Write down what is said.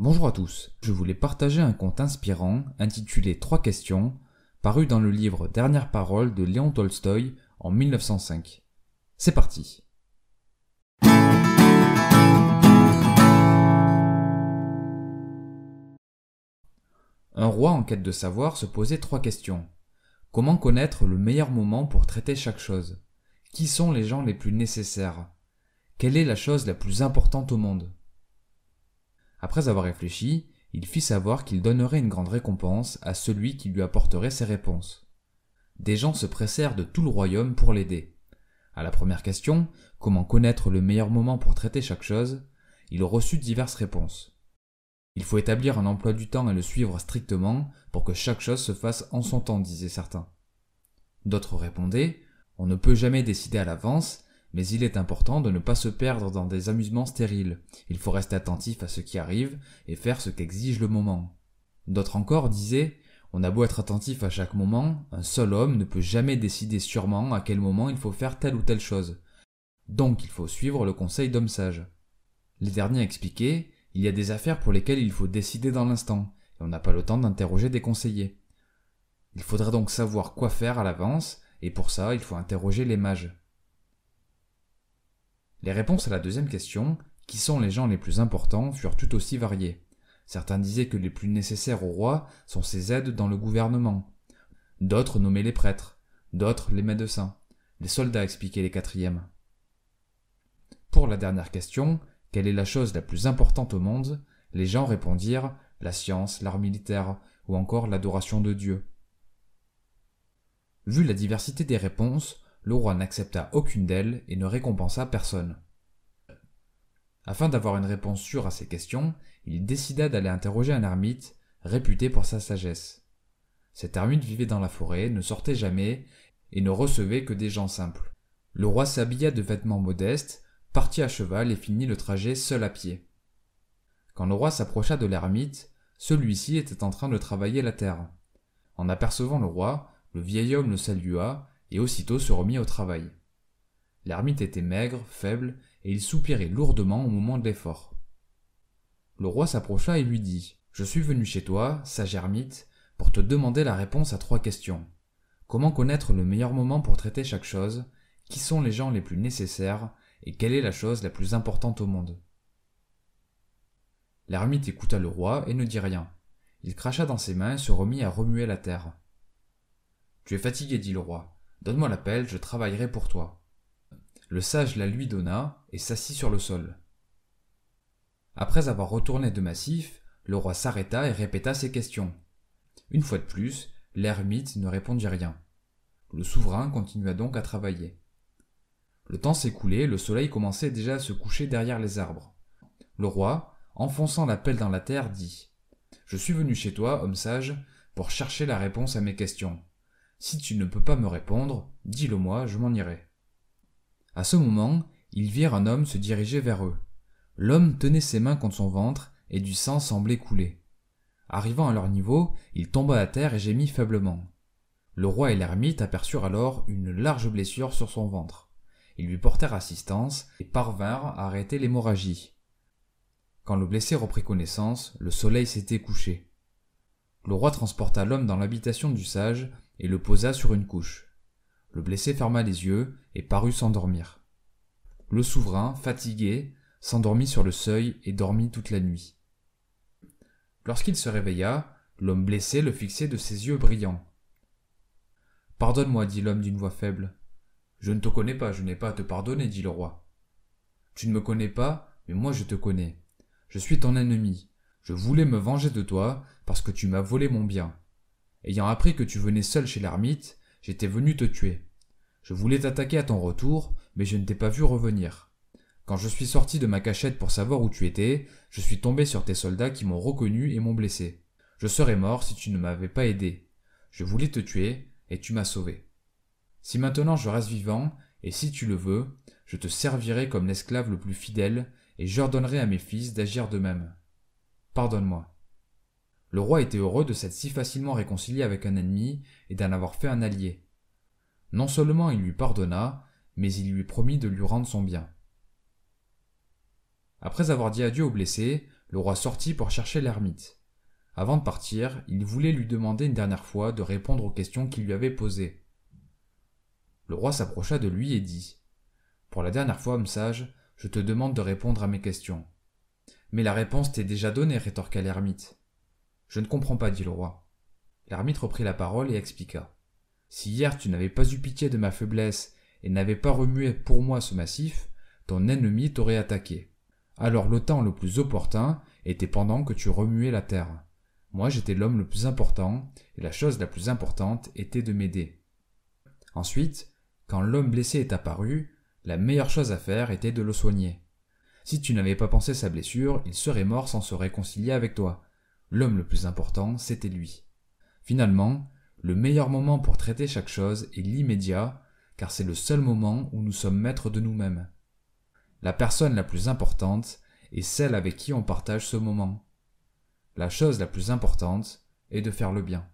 Bonjour à tous, je voulais partager un conte inspirant intitulé Trois questions, paru dans le livre Dernière parole de Léon Tolstoï en 1905. C'est parti. Un roi en quête de savoir se posait trois questions. Comment connaître le meilleur moment pour traiter chaque chose? Qui sont les gens les plus nécessaires? Quelle est la chose la plus importante au monde? Après avoir réfléchi, il fit savoir qu'il donnerait une grande récompense à celui qui lui apporterait ses réponses. Des gens se pressèrent de tout le royaume pour l'aider. À la première question, comment connaître le meilleur moment pour traiter chaque chose, il reçut diverses réponses. Il faut établir un emploi du temps et le suivre strictement pour que chaque chose se fasse en son temps, disaient certains. D'autres répondaient, on ne peut jamais décider à l'avance, mais il est important de ne pas se perdre dans des amusements stériles. Il faut rester attentif à ce qui arrive et faire ce qu'exige le moment. D'autres encore disaient On a beau être attentif à chaque moment, un seul homme ne peut jamais décider sûrement à quel moment il faut faire telle ou telle chose. Donc il faut suivre le conseil d'homme sage. Les derniers expliquaient Il y a des affaires pour lesquelles il faut décider dans l'instant, et on n'a pas le temps d'interroger des conseillers. Il faudrait donc savoir quoi faire à l'avance, et pour ça il faut interroger les mages. Les réponses à la deuxième question, qui sont les gens les plus importants, furent tout aussi variées. Certains disaient que les plus nécessaires au roi sont ses aides dans le gouvernement. D'autres nommaient les prêtres, d'autres les médecins, les soldats expliquaient les quatrièmes. Pour la dernière question, quelle est la chose la plus importante au monde? Les gens répondirent la science, l'art militaire, ou encore l'adoration de Dieu. Vu la diversité des réponses, le roi n'accepta aucune d'elles et ne récompensa personne. Afin d'avoir une réponse sûre à ces questions, il décida d'aller interroger un ermite, réputé pour sa sagesse. Cet ermite vivait dans la forêt, ne sortait jamais, et ne recevait que des gens simples. Le roi s'habilla de vêtements modestes, partit à cheval et finit le trajet seul à pied. Quand le roi s'approcha de l'ermite, celui-ci était en train de travailler la terre. En apercevant le roi, le vieil homme le salua et aussitôt se remit au travail. L'ermite était maigre, faible, et il soupirait lourdement au moment de l'effort. Le roi s'approcha et lui dit Je suis venu chez toi, sage ermite, pour te demander la réponse à trois questions. Comment connaître le meilleur moment pour traiter chaque chose? Qui sont les gens les plus nécessaires? Et quelle est la chose la plus importante au monde? L'ermite écouta le roi et ne dit rien. Il cracha dans ses mains et se remit à remuer la terre. Tu es fatigué, dit le roi. Donne-moi la pelle, je travaillerai pour toi. Le sage la lui donna et s'assit sur le sol. Après avoir retourné de massif, le roi s'arrêta et répéta ses questions. Une fois de plus, l'ermite ne répondit rien. Le souverain continua donc à travailler. Le temps s'écoulait, le soleil commençait déjà à se coucher derrière les arbres. Le roi, enfonçant la pelle dans la terre, dit Je suis venu chez toi, homme sage, pour chercher la réponse à mes questions. Si tu ne peux pas me répondre, dis-le moi, je m'en irai. À ce moment, ils virent un homme se diriger vers eux. L'homme tenait ses mains contre son ventre et du sang semblait couler. Arrivant à leur niveau, il tomba à terre et gémit faiblement. Le roi et l'ermite aperçurent alors une large blessure sur son ventre. Ils lui portèrent assistance et parvinrent à arrêter l'hémorragie. Quand le blessé reprit connaissance, le soleil s'était couché. Le roi transporta l'homme dans l'habitation du sage et le posa sur une couche. Le blessé ferma les yeux et parut s'endormir. Le souverain, fatigué, s'endormit sur le seuil et dormit toute la nuit. Lorsqu'il se réveilla, l'homme blessé le fixait de ses yeux brillants. Pardonne-moi, dit l'homme d'une voix faible. Je ne te connais pas, je n'ai pas à te pardonner, dit le roi. Tu ne me connais pas, mais moi je te connais. Je suis ton ennemi. Je voulais me venger de toi parce que tu m'as volé mon bien. Ayant appris que tu venais seul chez l'ermite, j'étais venu te tuer. Je voulais t'attaquer à ton retour, mais je ne t'ai pas vu revenir. Quand je suis sorti de ma cachette pour savoir où tu étais, je suis tombé sur tes soldats qui m'ont reconnu et m'ont blessé. Je serais mort si tu ne m'avais pas aidé. Je voulais te tuer, et tu m'as sauvé. Si maintenant je reste vivant, et si tu le veux, je te servirai comme l'esclave le plus fidèle, et j'ordonnerai à mes fils d'agir de même. Pardonne-moi. Le roi était heureux de s'être si facilement réconcilié avec un ennemi et d'en avoir fait un allié. Non seulement il lui pardonna, mais il lui promit de lui rendre son bien. Après avoir dit adieu au blessé, le roi sortit pour chercher l'ermite. Avant de partir, il voulait lui demander une dernière fois de répondre aux questions qu'il lui avait posées. Le roi s'approcha de lui et dit Pour la dernière fois, homme sage, je te demande de répondre à mes questions. Mais la réponse t'est déjà donnée, rétorqua l'ermite. Je ne comprends pas, dit le roi. L'ermite reprit la parole et expliqua. Si hier tu n'avais pas eu pitié de ma faiblesse et n'avais pas remué pour moi ce massif, ton ennemi t'aurait attaqué. Alors le temps le plus opportun était pendant que tu remuais la terre. Moi j'étais l'homme le plus important, et la chose la plus importante était de m'aider. Ensuite, quand l'homme blessé est apparu, la meilleure chose à faire était de le soigner. Si tu n'avais pas pensé sa blessure, il serait mort sans se réconcilier avec toi. L'homme le plus important, c'était lui. Finalement, le meilleur moment pour traiter chaque chose est l'immédiat, car c'est le seul moment où nous sommes maîtres de nous-mêmes. La personne la plus importante est celle avec qui on partage ce moment. La chose la plus importante est de faire le bien.